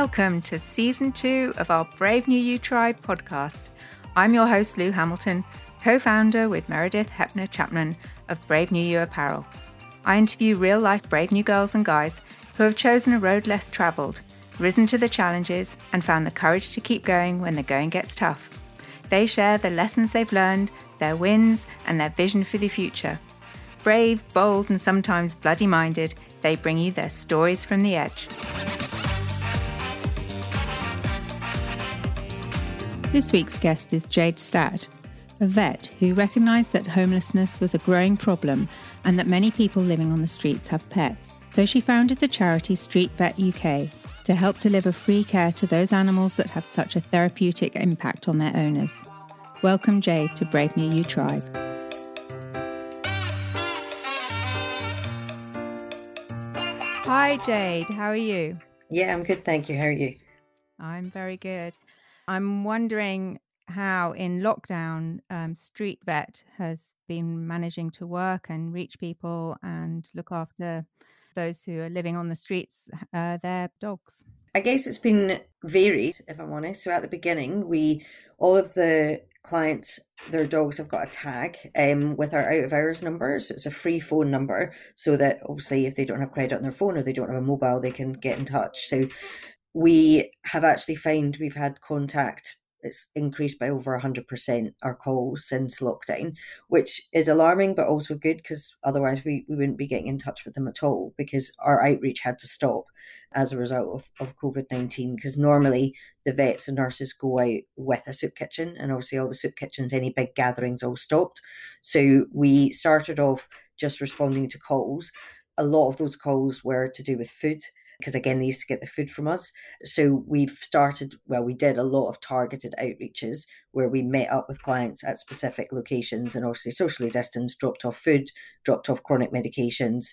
Welcome to season two of our Brave New You Tribe podcast. I'm your host, Lou Hamilton, co founder with Meredith Hepner Chapman of Brave New You Apparel. I interview real life brave new girls and guys who have chosen a road less travelled, risen to the challenges, and found the courage to keep going when the going gets tough. They share the lessons they've learned, their wins, and their vision for the future. Brave, bold, and sometimes bloody minded, they bring you their stories from the edge. This week's guest is Jade Statt, a vet who recognised that homelessness was a growing problem and that many people living on the streets have pets. So she founded the charity Street Vet UK to help deliver free care to those animals that have such a therapeutic impact on their owners. Welcome, Jade, to Brave New You Tribe. Hi, Jade. How are you? Yeah, I'm good. Thank you. How are you? I'm very good. I'm wondering how, in lockdown, um, Street Vet has been managing to work and reach people and look after those who are living on the streets, uh, their dogs. I guess it's been varied, if I'm honest. So at the beginning, we all of the clients, their dogs have got a tag um, with our out of hours number. So it's a free phone number, so that obviously if they don't have credit on their phone or they don't have a mobile, they can get in touch. So we have actually found we've had contact it's increased by over 100% our calls since lockdown which is alarming but also good because otherwise we, we wouldn't be getting in touch with them at all because our outreach had to stop as a result of, of covid-19 because normally the vets and nurses go out with a soup kitchen and obviously all the soup kitchens any big gatherings all stopped. So we started off just responding to calls. A lot of those calls were to do with food because again they used to get the food from us. So we've started well we did a lot of targeted outreaches where we met up with clients at specific locations and obviously socially distanced dropped off food dropped off chronic medications.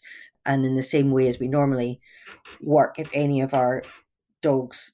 And in the same way as we normally work if any of our dogs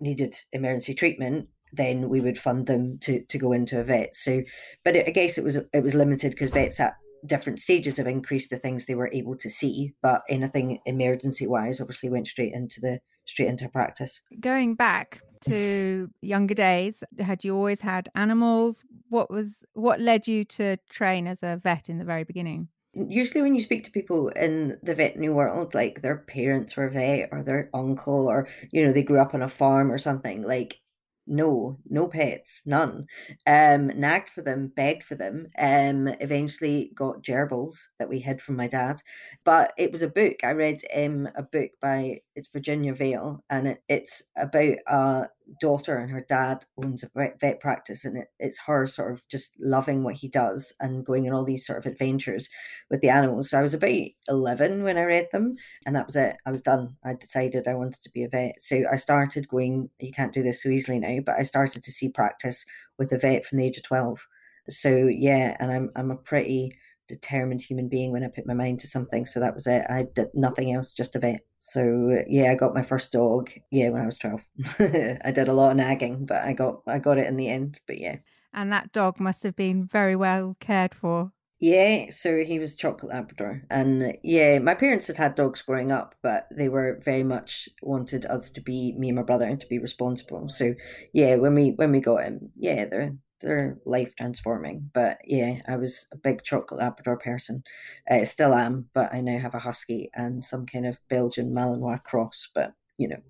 needed emergency treatment then we would fund them to to go into a vet. So but it, i guess it was it was limited because vets at different stages have increased the things they were able to see, but anything emergency wise obviously went straight into the straight into practice. Going back to younger days, had you always had animals? What was what led you to train as a vet in the very beginning? Usually, when you speak to people in the veterinary world, like their parents were vet or their uncle, or you know, they grew up on a farm or something, like no, no pets, none. Um, nagged for them, begged for them. Um, eventually got gerbils that we hid from my dad. But it was a book. I read um a book by it's Virginia Vale, and it, it's about a daughter and her dad owns a vet practice and it, it's her sort of just loving what he does and going on all these sort of adventures with the animals. So i was about 11 when i read them and that was it. I was done. I decided i wanted to be a vet. So i started going you can't do this so easily now but i started to see practice with a vet from the age of 12 so yeah and i'm i'm a pretty determined human being when I put my mind to something. So that was it. I did nothing else, just a vet. So yeah, I got my first dog. Yeah, when I was twelve. I did a lot of nagging, but I got I got it in the end. But yeah. And that dog must have been very well cared for. Yeah, so he was chocolate Labrador, and yeah, my parents had had dogs growing up, but they were very much wanted us to be me and my brother and to be responsible. So yeah, when we when we got him, yeah, they're they're life transforming. But yeah, I was a big chocolate Labrador person. I uh, still am, but I now have a husky and some kind of Belgian Malinois cross. But you know,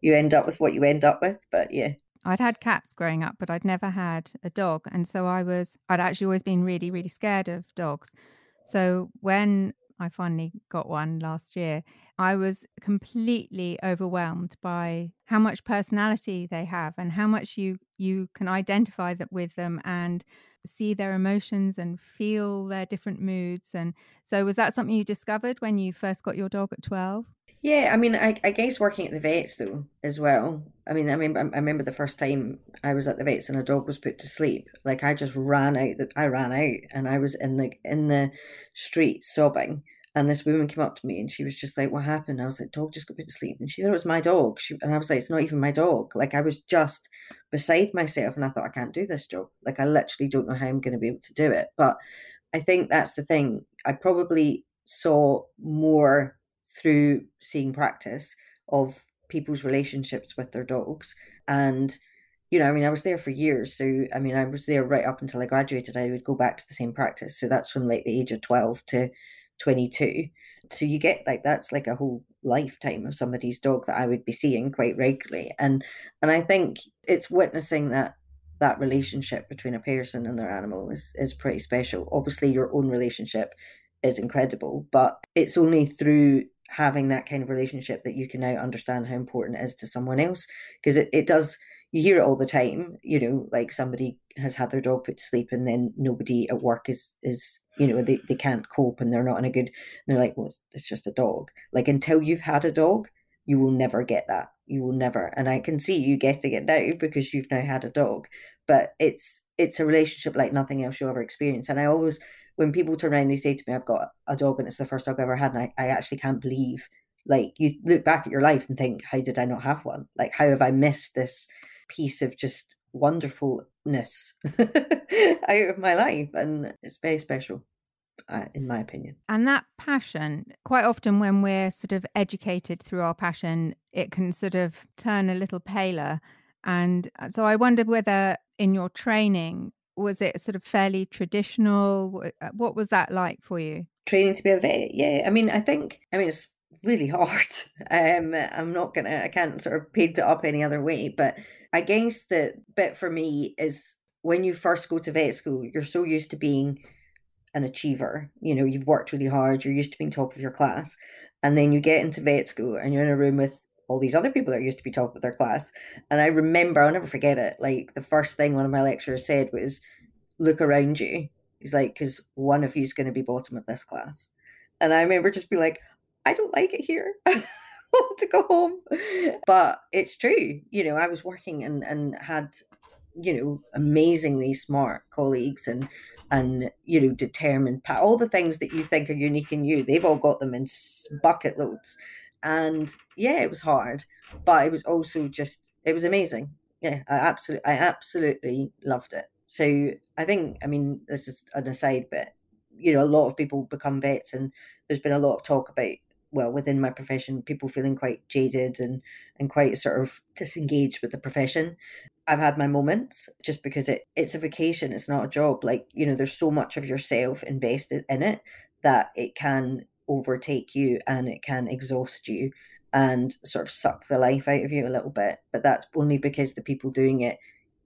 you end up with what you end up with. But yeah. I'd had cats growing up, but I'd never had a dog. And so I was, I'd actually always been really, really scared of dogs. So when I finally got one last year, I was completely overwhelmed by how much personality they have and how much you you can identify that with them and see their emotions and feel their different moods and so was that something you discovered when you first got your dog at 12 yeah i mean i, I guess working at the vets though as well. I mean i remember i remember the first time i was at the vets and a dog was put to sleep. Like i just ran out i ran out and i was in the in the street sobbing and this woman came up to me and she was just like, What happened? I was like, Dog just got put to sleep. And she thought oh, it was my dog. She, and I was like, It's not even my dog. Like, I was just beside myself and I thought, I can't do this job. Like, I literally don't know how I'm going to be able to do it. But I think that's the thing. I probably saw more through seeing practice of people's relationships with their dogs. And, you know, I mean, I was there for years. So, I mean, I was there right up until I graduated. I would go back to the same practice. So that's from like the age of 12 to 22. So you get like, that's like a whole lifetime of somebody's dog that I would be seeing quite regularly. And, and I think it's witnessing that that relationship between a person and their animal is, is pretty special. Obviously, your own relationship is incredible, but it's only through having that kind of relationship that you can now understand how important it is to someone else. Because it, it does, you hear it all the time, you know, like somebody has had their dog put to sleep and then nobody at work is, is you know, they, they can't cope and they're not in a good, they're like, well, it's, it's just a dog. Like until you've had a dog, you will never get that. You will never. And I can see you getting it now because you've now had a dog. But it's it's a relationship like nothing else you'll ever experience. And I always when people turn around they say to me, I've got a dog and it's the first dog I've ever had and I, I actually can't believe like you look back at your life and think, How did I not have one? Like how have I missed this piece of just wonderfulness out of my life? And it's very special uh, in my opinion. And that passion, quite often when we're sort of educated through our passion, it can sort of turn a little paler. And uh, so I wondered whether in your training, was it sort of fairly traditional? Uh, what was that like for you? Training to be a vet, yeah. I mean, I think, I mean, it's really hard. Um, I'm not gonna, I can't sort of paint it up any other way, but I guess the bit for me is when you first go to vet school, you're so used to being an achiever. You know, you've worked really hard, you're used to being top of your class. And then you get into vet school and you're in a room with all these other people that used to be top of their class. And I remember, I'll never forget it. Like the first thing one of my lecturers said was, look around you. He's like, because one of you is going to be bottom of this class. And I remember just be like, I don't like it here. I want to go home. But it's true. You know, I was working and, and had, you know, amazingly smart colleagues and and you know determined all the things that you think are unique in you they've all got them in bucket loads. And yeah it was hard but it was also just it was amazing. Yeah i absolutely i absolutely loved it. So i think i mean this is an aside but you know a lot of people become vets and there's been a lot of talk about well within my profession people feeling quite jaded and and quite sort of disengaged with the profession I've had my moments just because it it's a vacation, it's not a job. Like, you know, there's so much of yourself invested in it that it can overtake you and it can exhaust you and sort of suck the life out of you a little bit. But that's only because the people doing it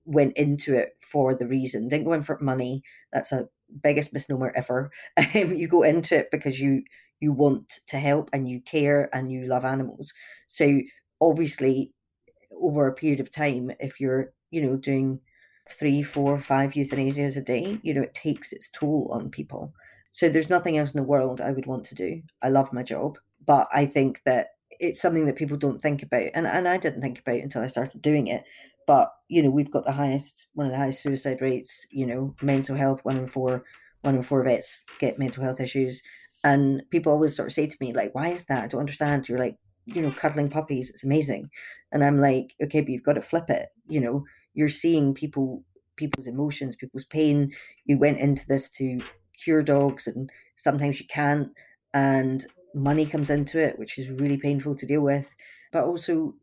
went into it for the reason. Didn't go in for money. That's a biggest misnomer ever. Um, you go into it because you you want to help and you care and you love animals. So obviously over a period of time, if you're, you know, doing three, four, five euthanasias a day, you know, it takes its toll on people. So there's nothing else in the world I would want to do. I love my job, but I think that it's something that people don't think about. And, and I didn't think about until I started doing it. But, you know, we've got the highest, one of the highest suicide rates, you know, mental health, one in four, one in four vets get mental health issues. And people always sort of say to me, like, why is that? I don't understand. You're like, you know, cuddling puppies. It's amazing. And I'm like, okay, but you've got to flip it. You know, you're seeing people, people's emotions, people's pain. You went into this to cure dogs, and sometimes you can't. And money comes into it, which is really painful to deal with. But also,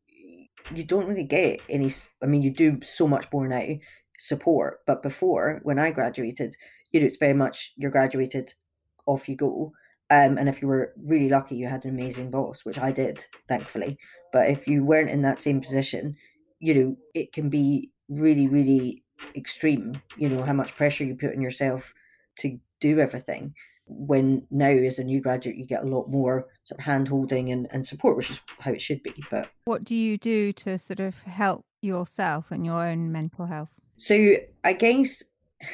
you don't really get any. I mean, you do so much more now support. But before, when I graduated, you know, it's very much you're graduated, off you go. Um, and if you were really lucky, you had an amazing boss, which I did, thankfully. But if you weren't in that same position, you know, it can be really, really extreme, you know, how much pressure you put on yourself to do everything. When now, as a new graduate, you get a lot more sort of hand holding and, and support, which is how it should be. But what do you do to sort of help yourself and your own mental health? So I guess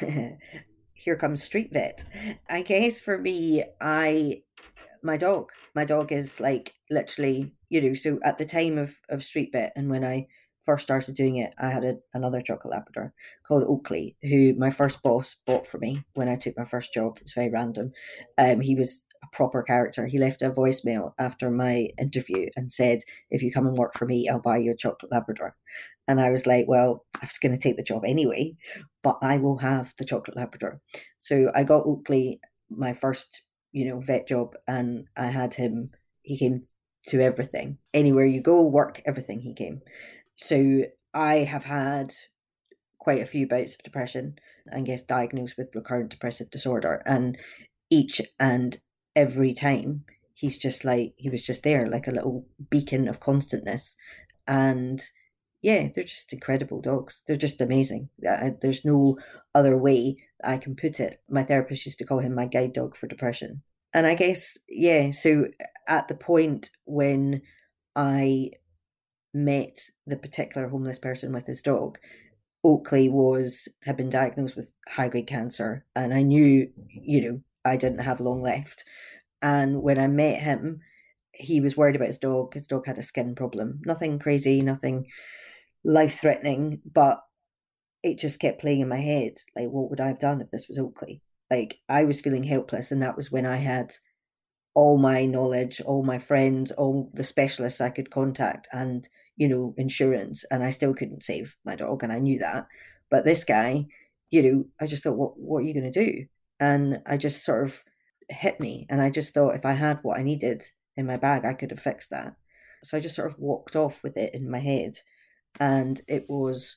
here comes street vet. I guess for me, I my dog. My dog is like literally, you know, so at the time of, of street vet and when I first started doing it, I had a, another chocolate Labrador called Oakley, who my first boss bought for me when I took my first job. It was very random. Um, he was a proper character. He left a voicemail after my interview and said, If you come and work for me, I'll buy you a chocolate Labrador. And I was like, Well, I was going to take the job anyway, but I will have the chocolate Labrador. So I got Oakley my first, you know, vet job, and I had him. He came to everything. Anywhere you go, work, everything, he came. So I have had quite a few bouts of depression and gets diagnosed with recurrent depressive disorder. And each and every time, he's just like, he was just there, like a little beacon of constantness. And yeah, they're just incredible dogs. They're just amazing. There's no other way I can put it. My therapist used to call him my guide dog for depression. And I guess, yeah, so uh, at the point when I met the particular homeless person with his dog, Oakley was had been diagnosed with high grade cancer, and I knew, you know, I didn't have long left. And when I met him, he was worried about his dog. His dog had a skin problem. Nothing crazy, nothing life threatening, but it just kept playing in my head. Like, what would I have done if this was Oakley? Like, I was feeling helpless, and that was when I had all my knowledge, all my friends, all the specialists I could contact, and you know, insurance, and I still couldn't save my dog, and I knew that. But this guy, you know, I just thought, what what are you going to do? And I just sort of hit me, and I just thought if I had what I needed in my bag, I could have fixed that. So I just sort of walked off with it in my head, and it was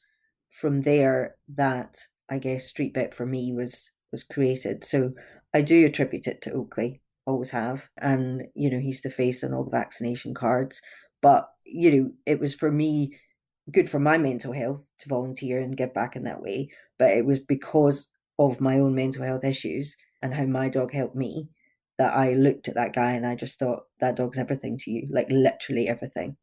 from there that I guess Street Vet for me was was created. So I do attribute it to Oakley, always have, and you know he's the face on all the vaccination cards. But you know it was for me good for my mental health to volunteer and give back in that way. But it was because of my own mental health issues and how my dog helped me that I looked at that guy and I just thought that dog's everything to you, like literally everything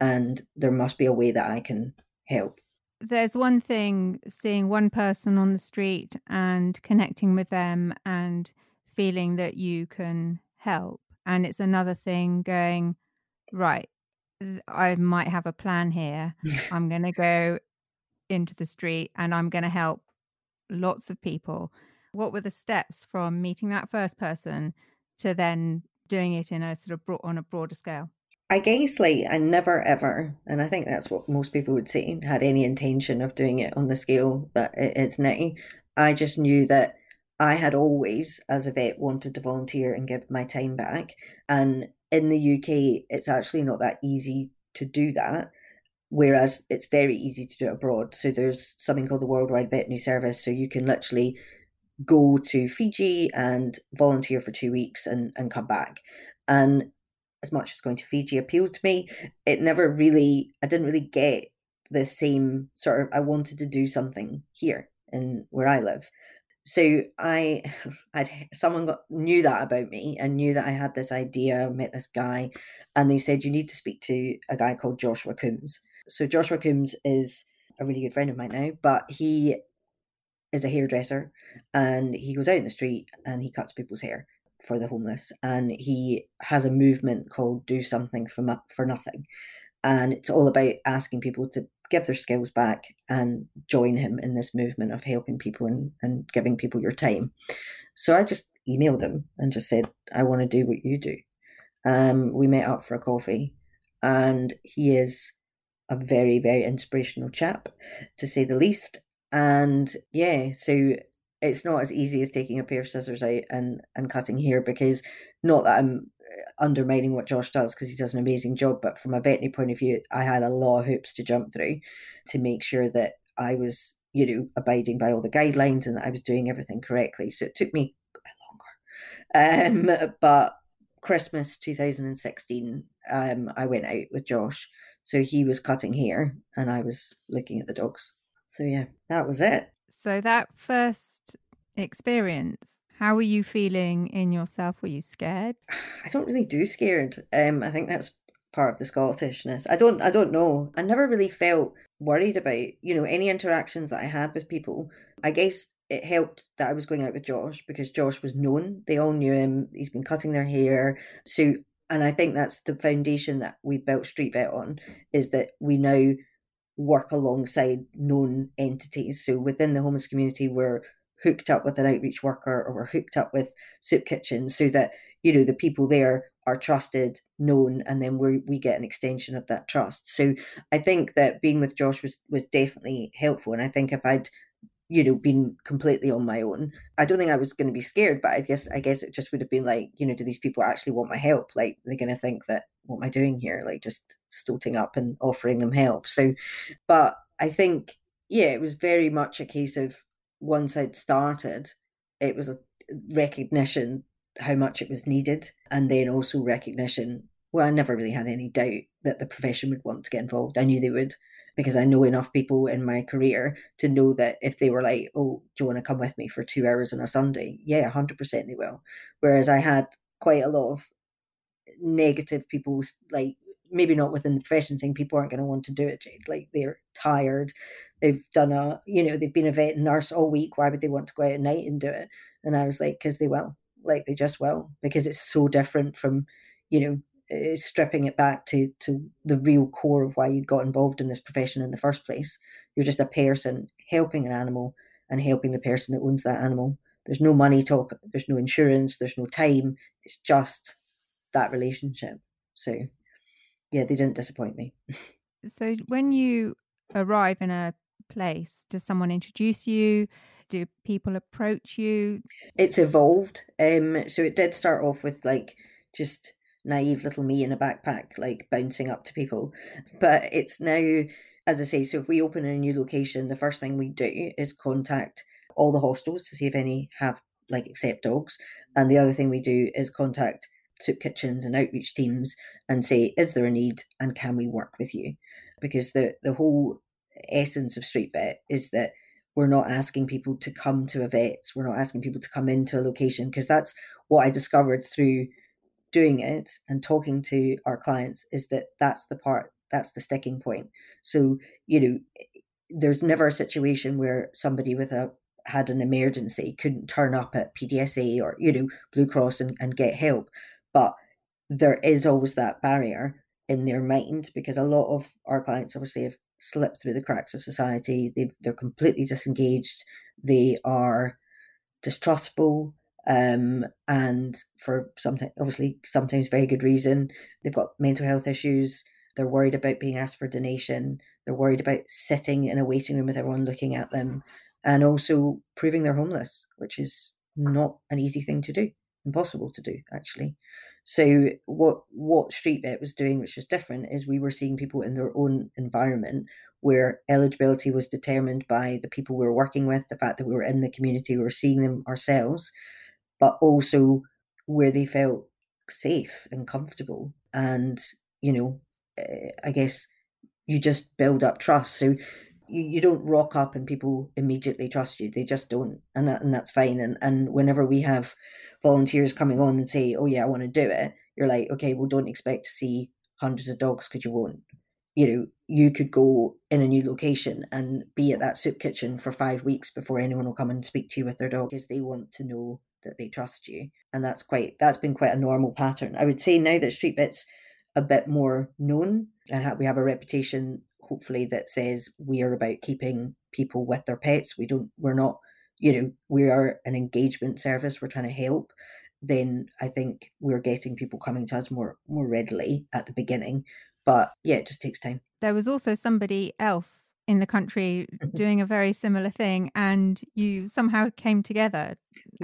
and there must be a way that I can help. There's one thing seeing one person on the street and connecting with them and feeling that you can help. And it's another thing going, right, I might have a plan here. I'm going to go into the street and I'm going to help lots of people. What were the steps from meeting that first person to then doing it in a sort of on a broader scale? I guess like I never ever, and I think that's what most people would say, had any intention of doing it on the scale that it is now. I just knew that I had always, as a vet, wanted to volunteer and give my time back. And in the UK, it's actually not that easy to do that, whereas it's very easy to do it abroad. So there's something called the Worldwide Veterinary Service. So you can literally go to Fiji and volunteer for two weeks and, and come back. And as much as going to Fiji appealed to me, it never really, I didn't really get the same sort of, I wanted to do something here in where I live. So I, I'd someone got knew that about me and knew that I had this idea. Met this guy, and they said you need to speak to a guy called Joshua Coombs. So Joshua Coombs is a really good friend of mine now, but he is a hairdresser, and he goes out in the street and he cuts people's hair for the homeless, and he has a movement called "Do Something for for Nothing," and it's all about asking people to give their skills back and join him in this movement of helping people and, and giving people your time. So I just emailed him and just said, "I want to do what you do." Um, we met up for a coffee, and he is a very very inspirational chap, to say the least. And yeah, so it's not as easy as taking a pair of scissors out and and cutting hair because not that I'm uh, undermining what Josh does because he does an amazing job, but from a veterinary point of view, I had a lot of hoops to jump through to make sure that I was, you know, abiding by all the guidelines and that I was doing everything correctly. So it took me longer. Um, but Christmas 2016, um, I went out with Josh. So he was cutting hair and I was looking at the dogs. So yeah, that was it. So that first experience, how were you feeling in yourself? Were you scared? I don't really do scared. Um, I think that's part of the Scottishness. I don't I don't know. I never really felt worried about, you know, any interactions that I had with people. I guess it helped that I was going out with Josh because Josh was known. They all knew him. He's been cutting their hair. So and I think that's the foundation that we built Street Vet on is that we now work alongside known entities. So within the homeless community, we're hooked up with an outreach worker or we're hooked up with soup kitchens so that, you know, the people there are trusted, known, and then we we get an extension of that trust. So I think that being with Josh was was definitely helpful. And I think if I'd you know, been completely on my own. I don't think I was going to be scared, but I guess I guess it just would have been like, you know, do these people actually want my help? Like, they're going to think that what am I doing here? Like, just stoating up and offering them help. So, but I think, yeah, it was very much a case of once I'd started, it was a recognition how much it was needed, and then also recognition. Well, I never really had any doubt that the profession would want to get involved. I knew they would because I know enough people in my career to know that if they were like, "Oh, do you want to come with me for two hours on a Sunday?" Yeah, hundred percent they will. Whereas I had quite a lot of negative people, like maybe not within the profession, saying people aren't going to want to do it. Jade. Like they're tired, they've done a, you know, they've been a vet nurse all week. Why would they want to go out at night and do it? And I was like, because they will, like they just will, because it's so different from, you know, stripping it back to to the real core of why you got involved in this profession in the first place. You're just a person helping an animal and helping the person that owns that animal. There's no money talk, there's no insurance, there's no time. It's just that relationship. So yeah, they didn't disappoint me. so when you arrive in a place, does someone introduce you? Do people approach you? It's evolved. Um so it did start off with like just naive little me in a backpack, like bouncing up to people. But it's now, as I say, so if we open a new location, the first thing we do is contact all the hostels to see if any have like accept dogs. And the other thing we do is contact soup kitchens and outreach teams and say, is there a need and can we work with you? Because the, the whole essence of Street Vet is that we're not asking people to come to a vet's, we're not asking people to come into a location, because that's what I discovered through doing it and talking to our clients is that that's the part that's the sticking point so you know there's never a situation where somebody with a had an emergency couldn't turn up at pdsa or you know blue cross and, and get help but there is always that barrier in their mind because a lot of our clients obviously have slipped through the cracks of society. They they're completely disengaged. They are distrustful um, and for sometimes obviously sometimes very good reason. They've got mental health issues. They're worried about being asked for donation. They're worried about sitting in a waiting room with everyone looking at them and also proving they're homeless which is not an easy thing to do impossible to do actually so what what street vet was doing which was different is we were seeing people in their own environment where eligibility was determined by the people we were working with the fact that we were in the community we were seeing them ourselves but also where they felt safe and comfortable. And, you know, eh, I guess you just build up trust. So you, you don't rock up and people immediately trust you. They just don't. And that and that's fine. And and whenever we have volunteers coming on and say, Oh yeah, I want to do it, you're like, okay, well don't expect to see hundreds of dogs because you won't. You know, you could go in a new location and be at that soup kitchen for five weeks before anyone will come and speak to you with their dog because they want to know that they trust you and that's quite that's been quite a normal pattern i would say now that street vet's a bit more known and we have a reputation hopefully that says we are about keeping people with their pets. We don't we're not you know we are an engagement service we're trying to help. Then i think we're getting people coming to us more more readily at the beginning. But yeah it just takes time. There was also somebody else in the country mm-hmm. doing a very similar thing and you somehow came together.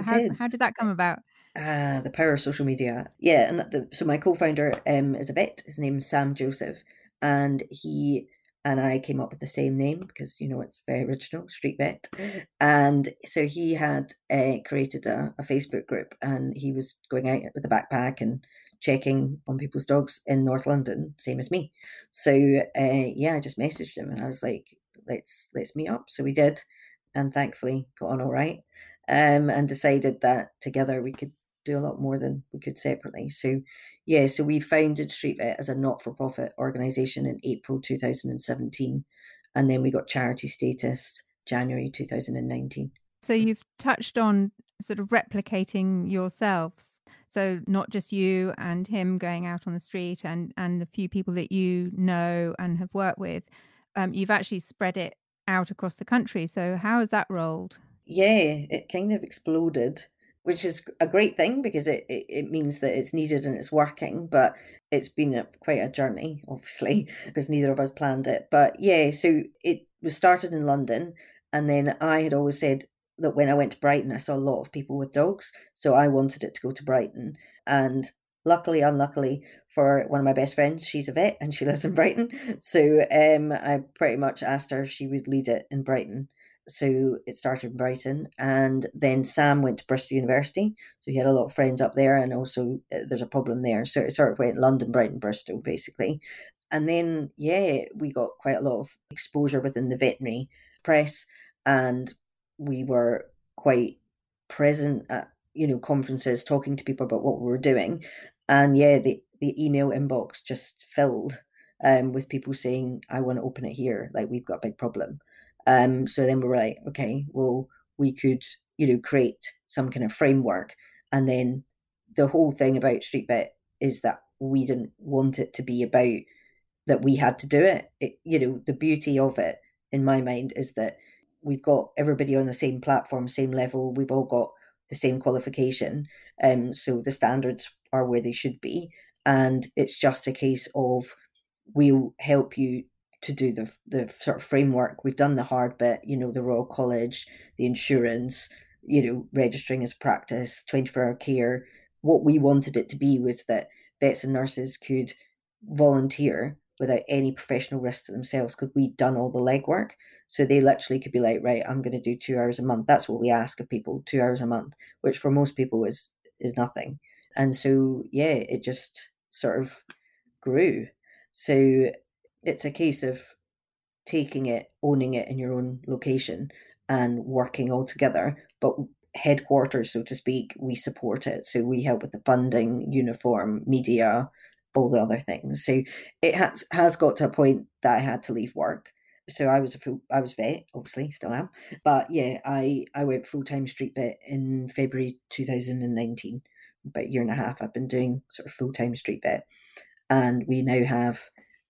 How did. how did that come about? uh, the power of social media. Yeah and the, so my co-founder um, is a vet. His name's sam joseph and he and I came up with the same name because you know it's very original, Street Vet. And so he had uh, created a, a, Facebook group, and he was going out with a backpack and checking on people's dogs in North London, same as me. So uh, yeah, I just messaged him and I was like, let's let's meet up. So we did, and thankfully got on all right. Um, and decided that together we could do a lot more than we could separately. So yeah, so we founded Street Vet as a not-for-profit organisation in April 2017, and then we got charity status January 2019. So you've touched on sort of replicating yourselves so not just you and him going out on the street and and the few people that you know and have worked with. Um, you've actually spread it out across the country. So how has that rolled? Yeah, it kind of exploded, which is a great thing because it, it, it means that it's needed and it's working. But it's been a, quite a journey, obviously, because neither of us planned it. But yeah, so it was started in London And then I had always said that when I went to Brighton, I saw a lot of people with dogs. So I wanted it to go to Brighton. And luckily, unluckily for one of my best friends, she's a vet and she lives in Brighton. So um, I pretty much asked her if she would lead it in Brighton. So it started in Brighton, and then Sam went to Bristol University. So he had a lot of friends up there, and also uh, there's a problem there. So it sort of went London, Brighton, Bristol, basically. And then, yeah, we got quite a lot of exposure within the veterinary press, and we were quite present at you know conferences talking to people about what we were doing and yeah the the email inbox just filled um, with people saying i want to open it here like we've got a big problem um, so then we were like okay well we could you know create some kind of framework and then the whole thing about street vet is that we didn't want it to be about that we had to do it. it you know the beauty of it in my mind is that we've got everybody on the same platform, same level. We've all got the same qualification, um, so the standards are where they should be, and it's just a case of we'll help you to do the the sort of framework. We've done the hard bit, you know, the Royal College, the insurance, you know, registering as practice, twenty four hour care. What we wanted it to be was that vets and nurses could volunteer without any professional risk to themselves because we'd done all the legwork. So they literally could be like, right, I'm going to do two hours a month. That's what we ask of people, two hours a month, which for most people is is nothing. And so yeah, it just sort of grew. So it's a case of taking it, owning it in your own location and working all together. But headquarters, so to speak, we support it. So we help with the funding, uniform, media, all the other things. So it has has got to a point that I had to leave work. So I was a full, I was vet, obviously, still am. But yeah, I I went full time street vet in February two thousand and nineteen. About a year and a half, I've been doing sort of full time street vet, and we now have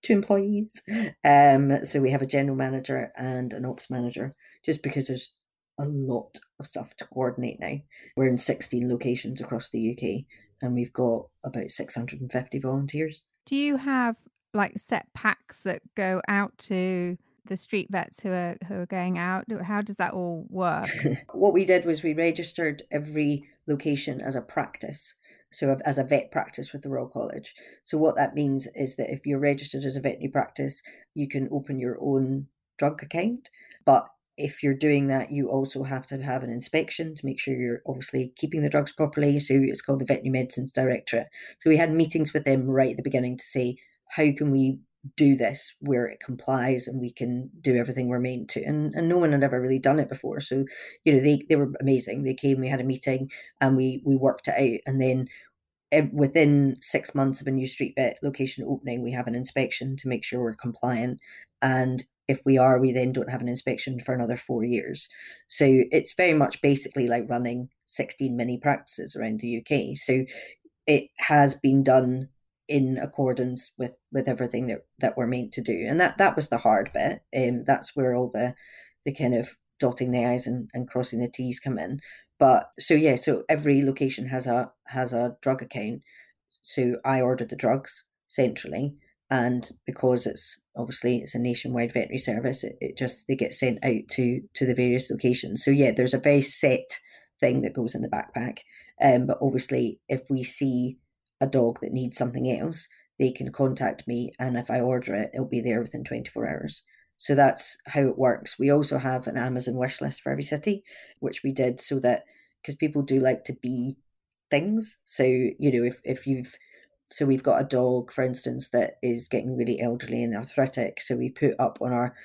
two employees. Um, so we have a general manager and an ops manager, just because there's a lot of stuff to coordinate now. We're in 16 locations across the UK and we've got about 650 volunteers. Do you have like set packs that go out to the street vets who are who are going out? How does that all work? what we did was we registered every location as a practice. So as a vet practice with the Royal College. So what that means is that if you're registered as a veterinary practice, you can open your own drug account, but if you're doing that, you also have to have an inspection to make sure you're obviously keeping the drugs properly. So it's called the Veterinary Medicines Directorate. So we had meetings with them right at the beginning to say, how can we do this where it complies and we can do everything we're meant to and, and no one had ever really done it before so you know they, they were amazing they came we had a meeting and we we worked it out and then within six months of a new street vet location opening we have an inspection to make sure we're compliant and if we are, we then don't have an inspection for another four years. So it's very much basically like running 16 mini practices around the UK. So it has been done in accordance with with everything that that we're meant to do. And that that was the hard bit. Um that's where all the the kind of dotting the i's and, and crossing the t's come in. But so yeah so every location has a has a drug account. So i ordered the drugs centrally and because it's obviously it's a nationwide veterinary service it, it, just they get sent out to to the various locations. So yeah there's a very set thing that goes in the backpack. Um, but obviously if we see a dog that needs something else they can contact me and if i order it it'll be there within 24 hours so that's how it works we also have an amazon wish list for every city which we did so that because people do like to be things so you know if if you've so we've got a dog, for instance, that is getting really elderly and arthritic. So we put up on our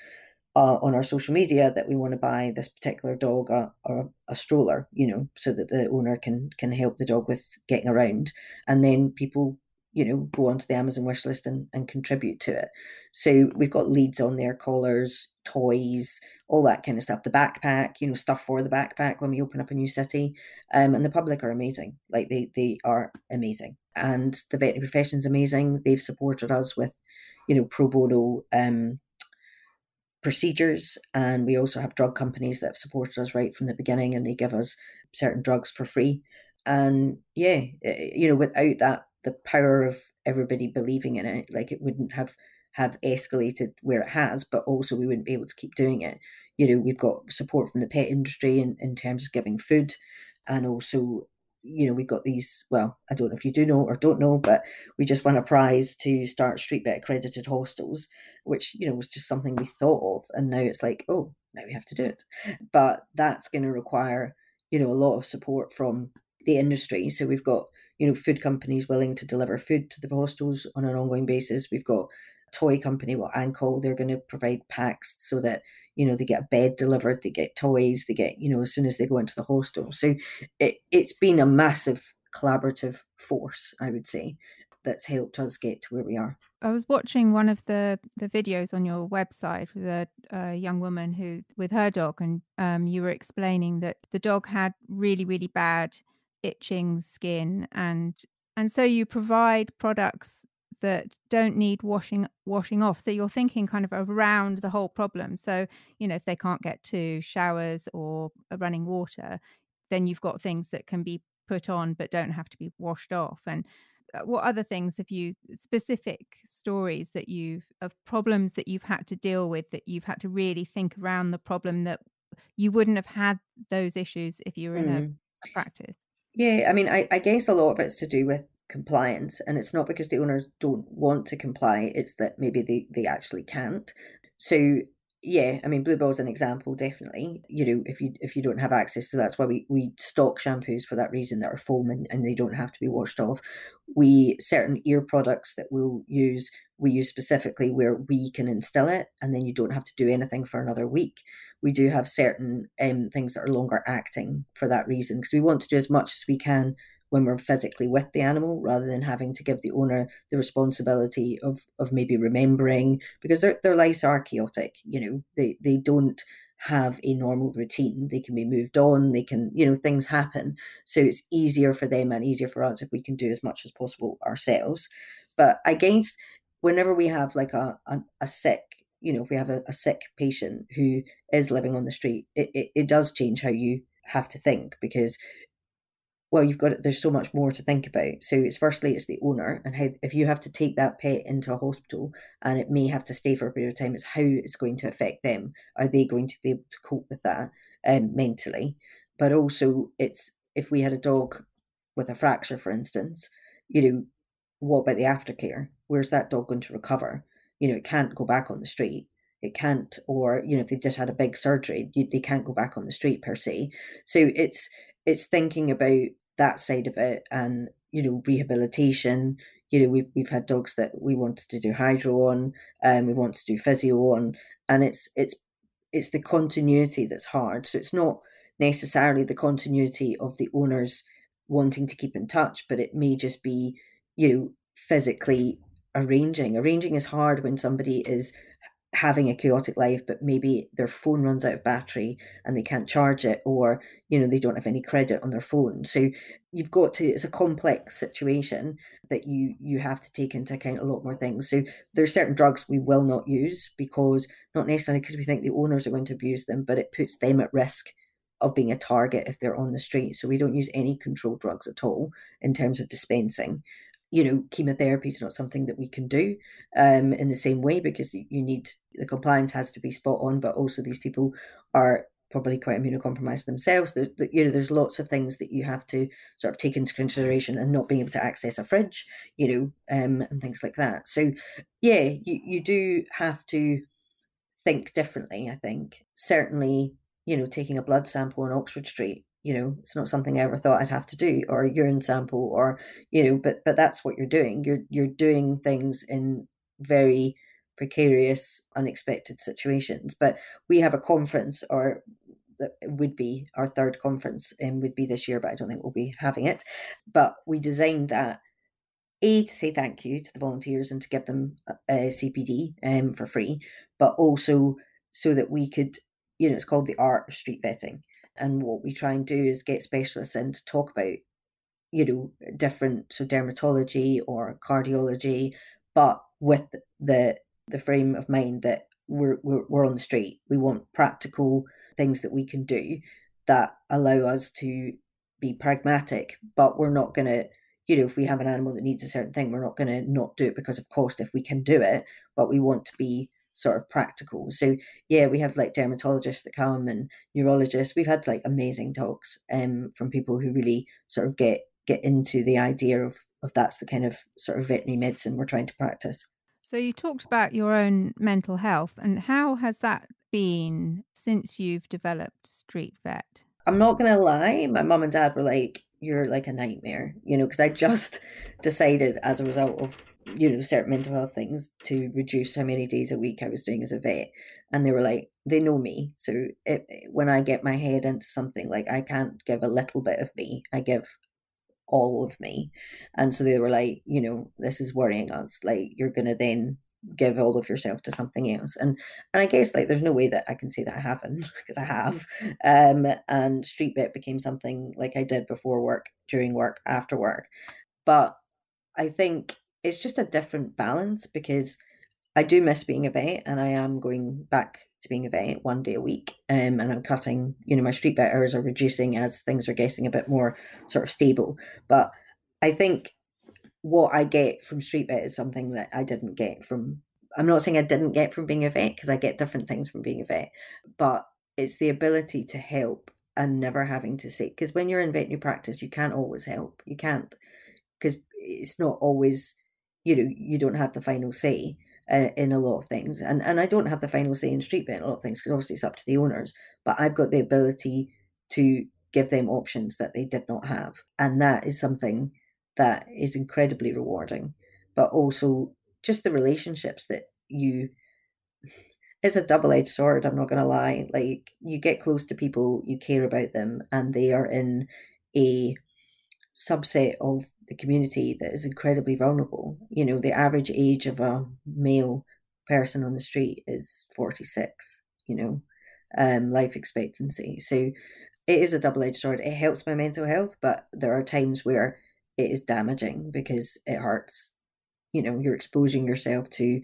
uh, on our social media that we want to buy this particular dog a, a, a, stroller, you know, so that the owner can can help the dog with getting around, and then people, you know, go onto the Amazon wish list and, and contribute to it. So we've got leads on there, collars, toys, all that kind of stuff. The backpack, you know, stuff for the backpack when we open up a new city. Um, and the public are amazing. Like they they are amazing. And the veterinary profession is amazing. They've supported us with, you know, pro bono um, procedures. And we also have drug companies that have supported us right from the beginning and they give us certain drugs for free. And yeah, eh, you know, without that, the power of everybody believing in it, like it wouldn't have have escalated where it has, but also we wouldn't be able to keep doing it. you know, we've got support from the pet industry in, in terms of giving food and also you know, we've got these, well, I don't know if you do know or don't know, but we just won a prize to start street vet accredited hostels, which, you know, was just something we thought of. And now it's like, oh, now we have to do it. But that's going to require, you know, a lot of support from the industry. So we've got, you know, food companies willing to deliver food to the hostels on an ongoing basis. We've got a toy company, well, Ancol, they're going to provide packs so that, you know they get a bed delivered they get toys they get you know as soon as they go into the hostel. So it, it's been a massive collaborative force i would say that's helped us get to where we are. I was watching one of the, the videos on your website with a, a young woman who with her dog, and um, you were explaining that the dog had really really bad itching skin, and and so you provide products that don't need washing washing off. So you're thinking kind of around the whole problem. So you know if they can't get to showers or running water then you've got things that can be put on but don't have to be washed off. And uh, what other things have you specific stories that you've of problems that you've had to deal with that you've had to really think around the problem that you wouldn't have had those issues if you were in mm. a, a practice? Yeah i mean I, I guess a lot of it's to do with compliance and it's not because the owners don't want to comply it's that maybe they, they actually can't. So yeah i mean bluebell is an example definitely. You know if you if you don't have access to that's why we we stock shampoos for that reason that are foam and, and they don't have to be washed off. We certain ear products that we'll use we use specifically where we can instill it and then you don't have to do anything for another week. We do have certain um, things that are longer acting for that reason because we want to do as much as we can when we're physically with the animal rather than having to give the owner the responsibility of of maybe remembering because their their lives are chaotic you know they they don't have a normal routine. They can be moved on they can you know things happen. So it's easier for them and easier for us if we can do as much as possible ourselves. But against whenever we have like a a, a sick you know if we have a, a, sick patient who is living on the street it, it, it does change how you have to think because well you've got there's so much more to think about. So it's firstly it's the owner and how if you have to take that pet into a hospital and it may have to stay for a period of time it's how it's going to affect them. Are they going to be able to cope with that um, mentally? But also it's if we had a dog with a fracture for instance you know what about the aftercare? Where's that dog going to recover? You know it can't go back on the street. It can't or you know if they've just had a big surgery you, they can't go back on the street per se. So it's it's thinking about that side of it and you know rehabilitation. You know we've, we've had dogs that we wanted to do hydro on and we want to do physio on and it's it's it's the continuity that's hard. So it's not necessarily the continuity of the owners wanting to keep in touch but it may just be you know physically arranging. Arranging is hard when somebody is having a chaotic life but maybe their phone runs out of battery and they can't charge it or you know they don't have any credit on their phone. So you've got to it's a complex situation that you you have to take into account a lot more things. So there's certain drugs we will not use because not necessarily because we think the owners are going to abuse them but it puts them at risk of being a target if they're on the street. So we don't use any controlled drugs at all in terms of dispensing you know, chemotherapy is not something that we can do um, in the same way because you need the compliance has to be spot on, but also these people are probably quite immunocompromised themselves. There, you know, there's lots of things that you have to sort of take into consideration, and not being able to access a fridge, you know, um, and things like that. So, yeah, you you do have to think differently. I think certainly, you know, taking a blood sample on Oxford Street you know it's not something i ever thought i'd have to do or a urine sample or you know but but that's what you're doing. You're you're doing things in very precarious unexpected situations. But we have a conference or that would be our third conference and would be this year but i don't think we'll be having it. But we designed that a to say thank you to the volunteers and to give them a cpd um, for free but also so that we could you know it's called the art of street vetting and what we try and do is get specialists in to talk about, you know, different so dermatology or cardiology, but with the the frame of mind that we're, we're we're on the street. We want practical things that we can do that allow us to be pragmatic, but we're not going to, you know, if we have an animal that needs a certain thing, we're not going to not do it because of cost if we can do it, but we want to be sort of practical. So yeah, we have like dermatologists that come and neurologists. We've had like amazing talks um, from people who really sort of get get into the idea of of that's the kind of sort of veterinary medicine we're trying to practice. So you talked about your own mental health and how has that been since you've developed Street Vet? I'm not going to lie, my mum and dad were like, you're like a nightmare, you know, because I just decided as a result of, you know, certain mental health things to reduce how many days a week I was doing as a vet. And they were like, they know me. So it, when I get my head into something, like I can't give a little bit of me, I give all of me. And so they were like, you know, this is worrying us. Like, you're going to then give all of yourself to something else and and i guess like there's no way that i can say that haven't because i have um and street vet became something like i did before work during work after work but i think it's just a different balance because i do miss being a vet and i am going back to being a vet one day a week um and i'm cutting you know my street vet hours are reducing as things are getting a bit more sort of stable but i think what I get from street vet is something that I didn't get from. I'm not saying I didn't get from being a vet because I get different things from being a vet, but it's the ability to help and never having to say. Because when you're in veterinary practice, you can't always help. You can't because it's not always. You know, you don't have the final say uh, in a lot of things, and and I don't have the final say in street in a lot of things because obviously it's up to the owners. But I've got the ability to give them options that they did not have, and that is something that is incredibly rewarding, but also just the relationships that you it's a double-edged sword i'm not going to lie. Like you get close to people you care about them and they are in a subset of the community that is incredibly vulnerable you know the average age of a male person on the street is 46 you know um life expectancy so it is a double-edged sword it helps my mental health but there are times where it is damaging because it hurts. You know, you're exposing yourself to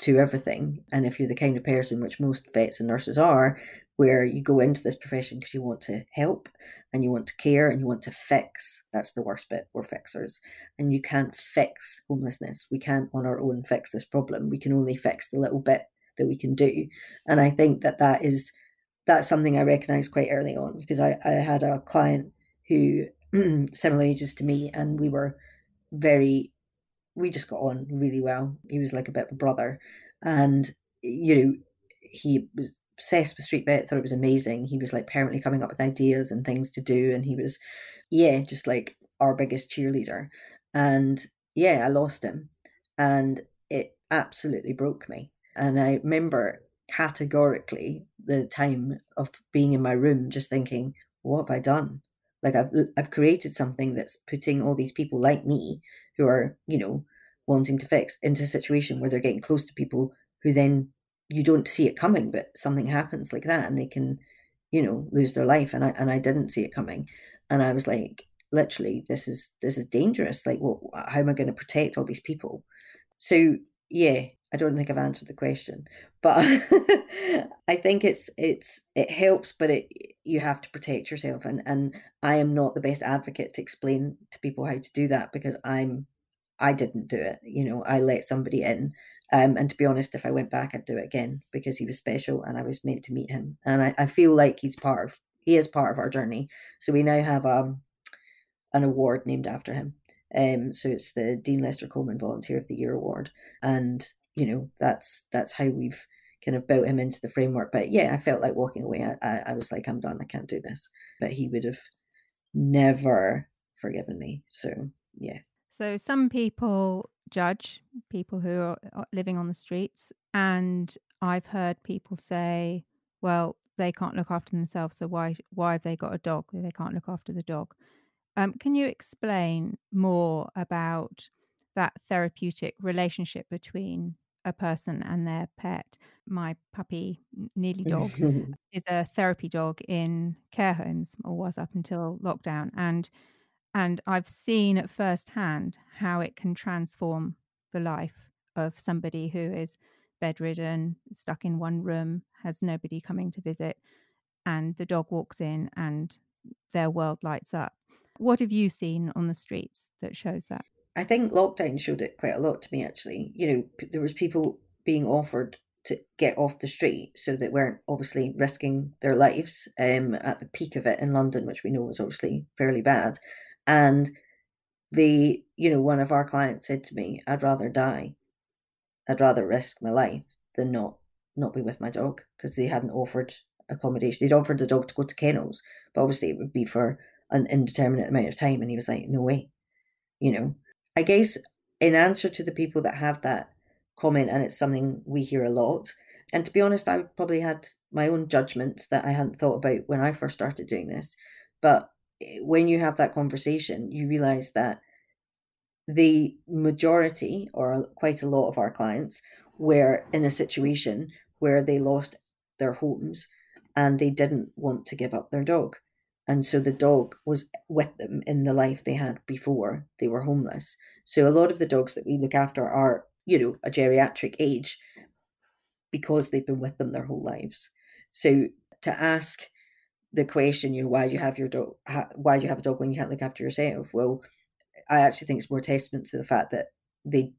to everything. And if you're the kind of person, which most vets and nurses are, where you go into this profession because you want to help and you want to care and you want to fix. That's the worst bit. We're fixers. And you can't fix homelessness. We can't on our own fix this problem. We can only fix the little bit that we can do. And I think that that is that's something I recognized quite early on because I, I had a client who similar ages to me, and we were very, we just got on really well. He was like a bit of a brother, and you know, he was obsessed with Street Vet, thought it was amazing. He was like permanently coming up with ideas and things to do, and he was, yeah, just like our biggest cheerleader. And yeah, I lost him, and it absolutely broke me. And I remember categorically the time of being in my room just thinking, what have I done? Like I've I've created something that's putting all these people like me who are, you know, wanting to fix into a situation where they're getting close to people who then you don't see it coming, but something happens like that and they can, you know, lose their life. And I and I didn't see it coming. And I was like, literally, this is this is dangerous. Like, well, how am I going to protect all these people? So yeah, I don't think I've answered the question, but I think it's it's it helps, but it you have to protect yourself, and and I am not the best advocate to explain to people how to do that because I'm I didn't do it. You know, I let somebody in, um, and to be honest, if I went back, I'd do it again because he was special and I was meant to meet him, and I, I feel like he's part of he is part of our journey. So we now have um an award named after him. Um, so it's the Dean Lester Coleman Volunteer of the Year Award, and you know that's that's how we've kind of built him into the framework. But yeah i felt like walking away I, I, I was like i'm done. I can't do this. But he would have never forgiven me. So yeah so some people judge people who are living on the streets and i've heard people say well they can't look after themselves so why why have they got a dog they can't look after the dog um, can you explain more about that therapeutic relationship between a person and their pet. My puppy, Nearly Dog, is a therapy dog in care homes, or was up until lockdown, and and I've seen at first hand how it can transform the life of somebody who is bedridden, stuck in one room, has nobody coming to visit, and the dog walks in and their world lights up. What have you seen on the streets that shows that? I think lockdown showed it quite a lot to me actually. You know, there was people being offered to get off the street so that weren't obviously risking their lives um, at the peak of it in London, which we know was obviously fairly bad. And the, you know, one of our clients said to me, I'd rather die. I'd rather risk my life than not not be with my dog because they hadn't offered accommodation. They'd offered the dog to go to kennels, but obviously it would be for an indeterminate amount of time. And he was like, no way. You know, I guess in answer to the people that have that comment, and it's something we hear a lot. And to be honest, I probably had my own judgments that I hadn't thought about when I first started doing this. But Eh, when you have that conversation, you realize that the majority, or quite a lot of our clients, were in a situation where they lost their homes and they didn't want to give up their dog. And so the dog was with them in the life they had before they were homeless. So a lot of the dogs that we look after are, you know, a geriatric age because they've been with them their whole lives. So to ask the question, you know, why do you have your dog? Why do you have a dog when you can't look after yourself? Well, I actually think it's more testament to the fact that they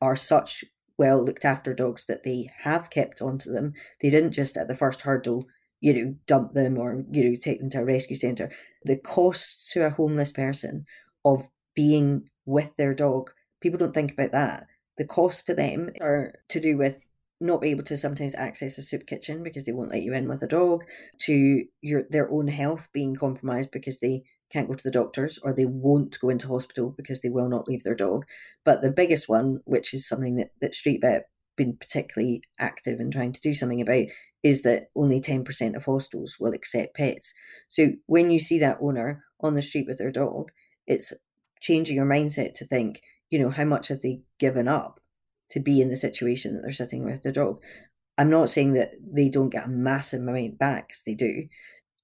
are such well looked after dogs that they have kept onto them. They didn't just at the first hurdle you know, dump them or, you know, take them to a rescue centre. The costs to a homeless person of being with their dog, people don't think about that. The costs to them are to do with not be able to sometimes access a soup kitchen because they won't let you in with a dog, to your their own health being compromised because they can't go to the doctors or they won't go into hospital because they will not leave their dog. But the biggest one, which is something that, that Street Vet been particularly active in trying to do something about, is that only 10% of hostels will accept pets. So when you see that owner on the street with their dog, it's changing your mindset to think, you know, how much have they given up to be in the situation that they're sitting with their dog? I'm not saying that they don't get a massive amount back, because they do.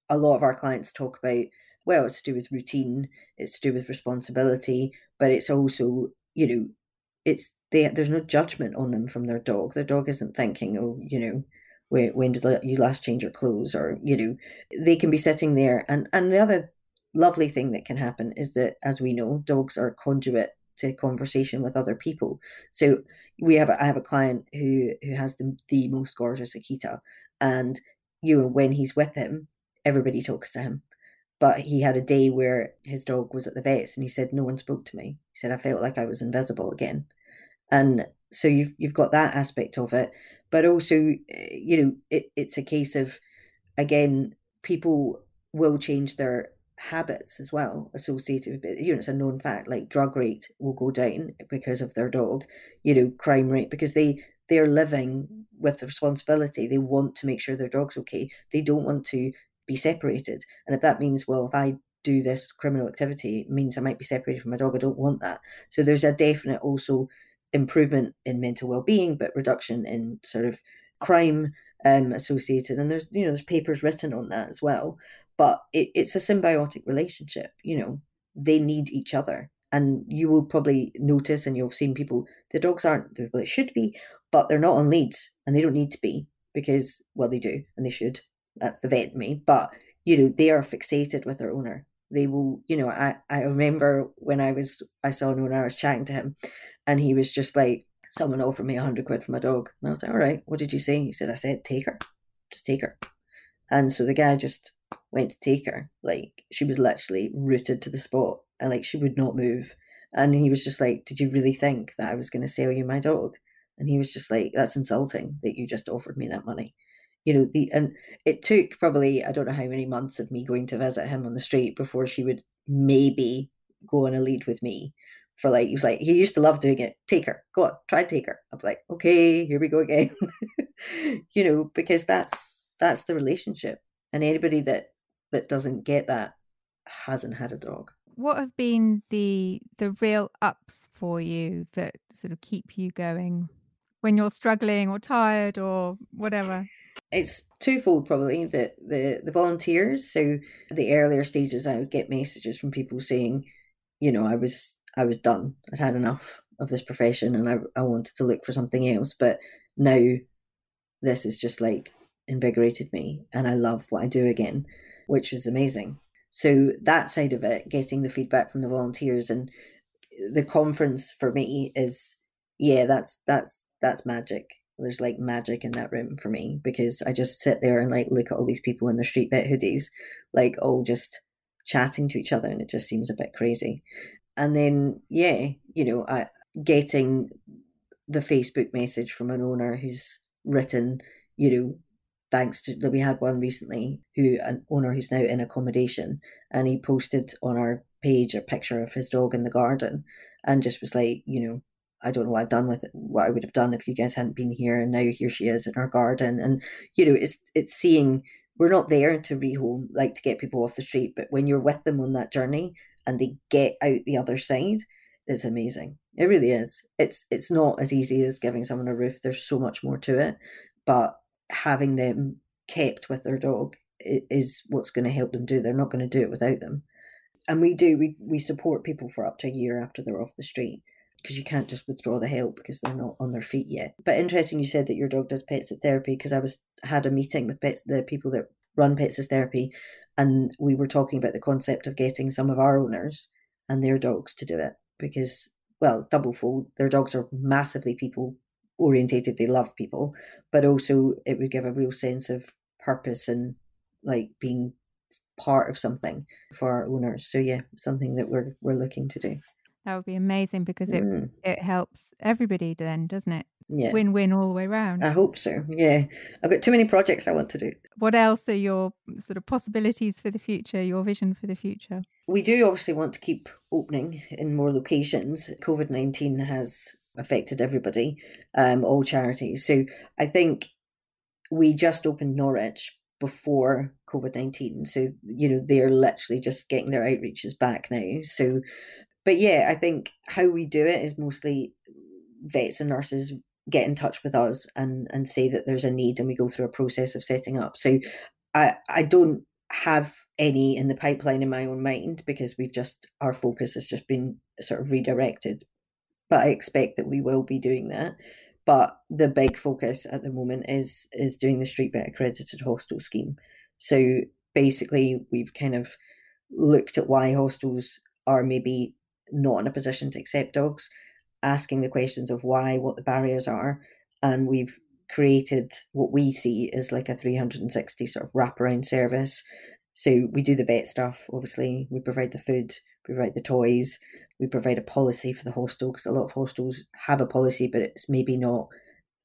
A lot of our clients talk about, well, it's to do with routine, it's to do with responsibility, but it's also, you know, it's they, there's no judgment on them from their dog. Their dog isn't thinking, oh, you know, when, when did you last change your clothes or you know they can be sitting there and and the other lovely thing that can happen is that as we know dogs are conduit to conversation with other people. So we have I have a client who who has the, the most gorgeous akita and you know when he's with him everybody talks to him. But he had a day where his dog was at the vet's and he said no one spoke to me. He said i felt like i was invisible again. And so you've you've got that aspect of it. But also eh, you know it, it's a case of again people will change their habits as well associated with you know it's a known fact like drug rate will go down because of their dog you know crime rate because they they're living with the responsibility. They want to make sure their dog's okay. They don't want to be separated. And if that means well if i do this criminal activity means i might be separated from my dog. I don't want that. So there's a definite also improvement in mental well-being but reduction in sort of crime um, associated. And there's you know there's papers written on that as well but it, it's a symbiotic relationship you know they need each other and you will probably notice and you've seen people the dogs aren't well they should be but they're not on leads and they don't need to be because well they do and they should that's the vet me but you know they are fixated with their owner they will you know i i remember when i was i saw an owner i was chatting to him and he was just like, someone offered me a hundred quid for my dog. And I was like, all right, what did you say? He said, I said, take her, just take her. And so the guy just went to take her. Like she was literally rooted to the spot and like she would not move. And he was just like, did you really think that I was going to sell you my dog? And he was just like, that's insulting that you just offered me that money. You know, the, and it took probably, I don't know how many months of me going to visit him on the street before she would maybe go on a lead with me for like he was like he used to love doing it. Take her, go on, try take her. I'm like, okay, here we go again. you know, because that's that's the relationship, and anybody that that doesn't get that hasn't had a dog. What have been the the real ups for you that sort of keep you going when you're struggling or tired or whatever? It's twofold probably that the the volunteers. So the earlier stages, I would get messages from people saying, you know, I was I was done. I'd had enough of this profession and I, I wanted to look for something else. But now this is just like invigorated me and I love what I do again, which is amazing. So that side of it, getting the feedback from the volunteers and the conference for me is yeah, that's that's that's magic. there's like magic in that room for me because I just sit there and like look at all these people in their street vet hoodies, like all just chatting to each other, and it just seems a bit crazy. And then, yeah, you know, I, getting the Facebook message from an owner who's written, you know, thanks to we had one recently who an owner who's now in accommodation and he posted on our page a picture of his dog in the garden and just was like, you know, I don't know what I've done with it, what I would have done if you guys hadn't been here. And now here she is in our garden. And, you know, it's it's seeing we're not there to rehome, like to get people off the street, but when you're with them on that journey and they get out the other side, it's amazing. It really is. It's it's not as easy as giving someone a roof. There's so much more to it. But having them kept with their dog is what's going to help them do. They're not going to do it without them. And we do, we, we support people for up to a year after they're off the street because you can't just withdraw the help because they're not on their feet yet. But interesting, you said that your dog does pets as therapy because I was had a meeting with pets, the people that run pets as therapy, and we were talking about the concept of getting some of our owners and their dogs to do it because well, double fold. Their dogs are massively people orientated. They love people, but also it would give a real sense of purpose and like being part of something for our owners. So yeah, something that we're we're looking to do. That would be amazing because it mm. it helps everybody then, doesn't it? Yeah. Win win all the way around. I hope so. Yeah. I've got too many projects I want to do. What else are your sort of possibilities for the future, your vision for the future? We do obviously want to keep opening in more locations. COVID 19 has affected everybody, um, all charities. So I think we just opened Norwich before COVID 19. So, you know, they're literally just getting their outreaches back now. So but yeah, I think how we do it is mostly vets and nurses get in touch with us and and say that there's a need and we go through a process of setting up. So I I don't have any in the pipeline in my own mind because we've just our focus has just been sort of redirected. But I expect that we will be doing that. But the big focus at the moment is is doing the street vet accredited hostel scheme. So basically we've kind of looked at why hostels are maybe not in a position to accept dogs, asking the questions of why, what the barriers are, and we've created what we see as like a 360 sort of wraparound service. So we do the vet stuff, obviously, we provide the food, we provide the toys, we provide a policy for the hostel because a lot of hostels have a policy, but it's maybe not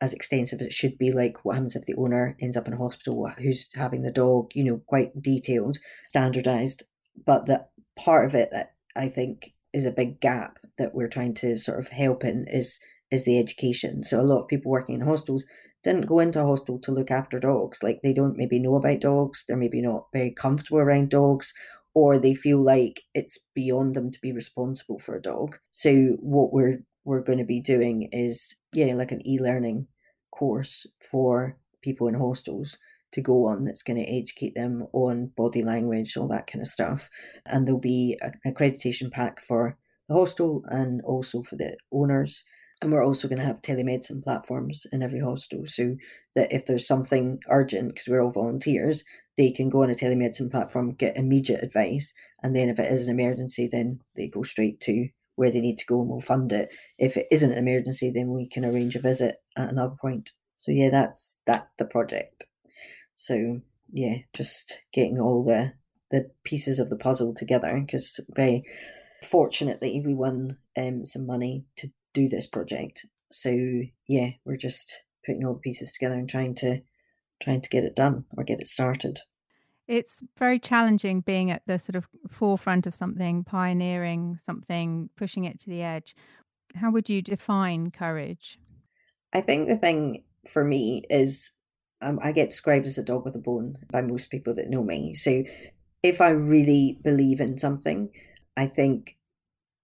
as extensive as it should be. Like what happens if the owner ends up in a hospital, who's having the dog, you know, quite detailed, standardized. But that part of it that I think is a big gap that we're trying to sort of help in is is the education. So a lot of people working in hostels didn't go into a hostel to look after dogs. Like they don't maybe know about dogs, they're maybe not very comfortable around dogs, or they feel like it's beyond them to be responsible for a dog. So what we're we're going to be doing is yeah, like an e-learning course for people in hostels to go on that's going to educate them on body language, all that kind of stuff. And there'll be an accreditation pack for the hostel and also for the owners. And we're also going to have telemedicine platforms in every hostel so that if there's something urgent, because we're all volunteers, they can go on a telemedicine platform, get immediate advice. And then if it is an emergency, then they go straight to where they need to go and we'll fund it. If it isn't an emergency, then we can arrange a visit at another point. So yeah, that's that's the project. So yeah, just getting all the the pieces of the puzzle together because very fortunately we won um, some money to do this project. So yeah, we're just putting all the pieces together and trying to trying to get it done or get it started. It's very challenging being at the sort of forefront of something, pioneering something, pushing it to the edge. How would you define courage? I think the thing for me is um, I get described as a dog with a bone by most people that know me. So if I really believe in something, I think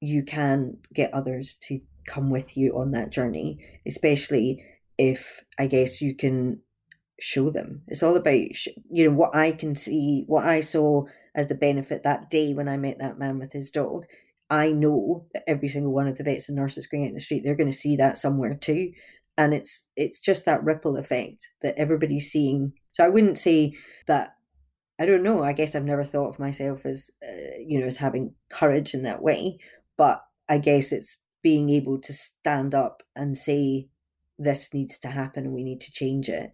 you can get others to come with you on that journey, especially if I guess you can show them. It's all about, you know, what I can see, what I saw as the benefit that day when I met that man with his dog. I know that every single one of the vets and nurses going out in the street, they're going to see that somewhere too and it's it's just that ripple effect that everybody's seeing so i wouldn't say that i don't know i guess i've never thought of myself as uh, you know as having courage in that way but i guess it's being able to stand up and say this needs to happen and we need to change it.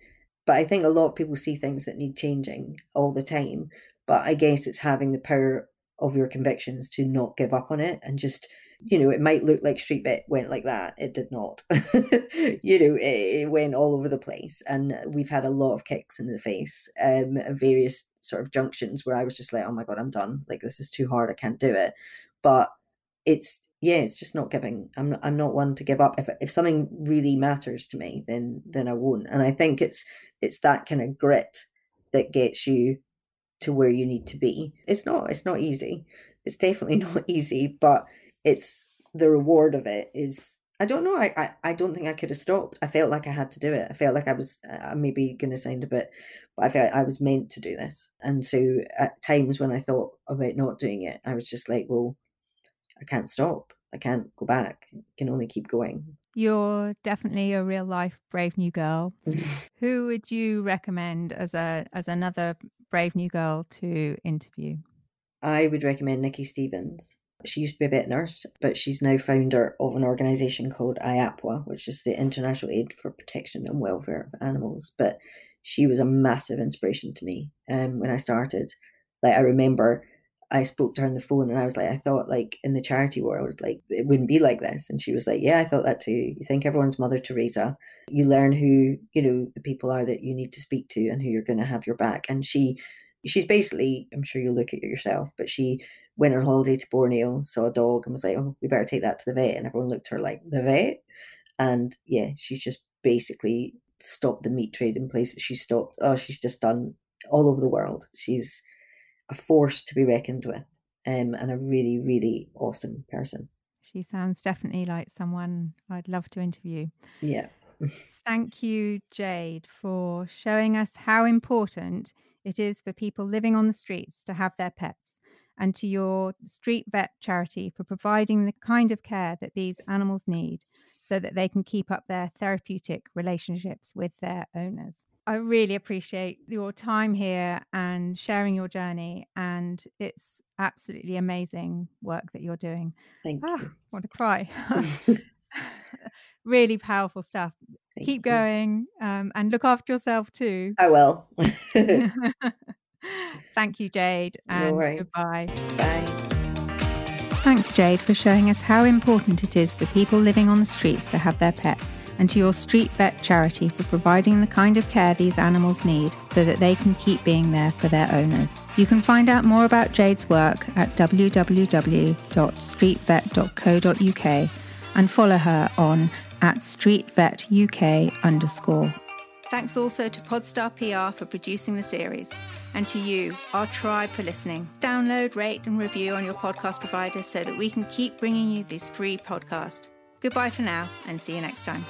But I think a lot of people see things that need changing all the time. But I guess it's having the power of your convictions to not give up on it and just you know, it might look like Street went like that. It did not. you know, it, it, went all over the place. And we've had a lot of kicks in the face um, at various sort of junctions where I was just like, oh my God, I'm done. Like, this is too hard. I can't do it. But it's, yeah, it's just not giving. I'm I'm not one to give up. If, if something really matters to me, then, then I won't. And I think it's, it's that kind of grit that gets you to where you need to be. It's not it's not easy. It's definitely not easy, but it's the reward of it is I don't know. I, I, I don't think I could have stopped. I felt like I had to do it. I felt like I was uh, maybe going to sound a bit, but I felt I was meant to do this. And so at times when I thought about not doing it, I was just like, well, I can't stop. I can't go back. I can only keep going. You're definitely a real life brave new girl. Who would you recommend as a as another brave new girl to interview? I would recommend Nikki Stevens. She used to be a vet nurse, but she's now founder of an organisation called IAPWA, which is the International Aid for Protection and Welfare of Animals. But she was a massive inspiration to me um, when I started. Like I remember I spoke to her on the phone and I was like, I thought like in the charity world, like it wouldn't be like this. And she was like, Yeah, I thought that too. You think everyone's Mother Teresa. You learn who, you know, the people are that you need to speak to and who you're gonna have your back. And she she's basically, I'm sure you'll look at it yourself, but she went on holiday to Borneo, saw a dog and was like, Oh, we better take that to the vet. And everyone looked at her like, The vet? And yeah, she's just basically stopped the meat trade in places she stopped. Oh, she's just done all over the world. She's a force to be reckoned with um, and a really, really awesome person. She sounds definitely like someone I'd love to interview. Yeah. Thank you, Jade, for showing us how important it is for people living on the streets to have their pets, and to your Street Vet charity for providing the kind of care that these animals need so that they can keep up their therapeutic relationships with their owners. I really appreciate your time here and sharing your journey. And it's absolutely amazing work that you're doing. Thank ah, you. I want to cry. really powerful stuff. Thank Keep you. going um, and look after yourself too. I will. Thank you, Jade. And no goodbye. Bye. Thanks, Jade, for showing us how important it is for people living on the streets to have their pets and to your Street Vet charity for providing the kind of care these animals need so that they can keep being there for their owners. You can find out more about Jade's work at www.streetvet.co.uk and follow her on at streetvetuk underscore. Thanks also to Podstar PR for producing the series and to you, our tribe, for listening. Download, rate, and review on your podcast provider so that we can keep bringing you this free podcast. Goodbye for now, and see you next time.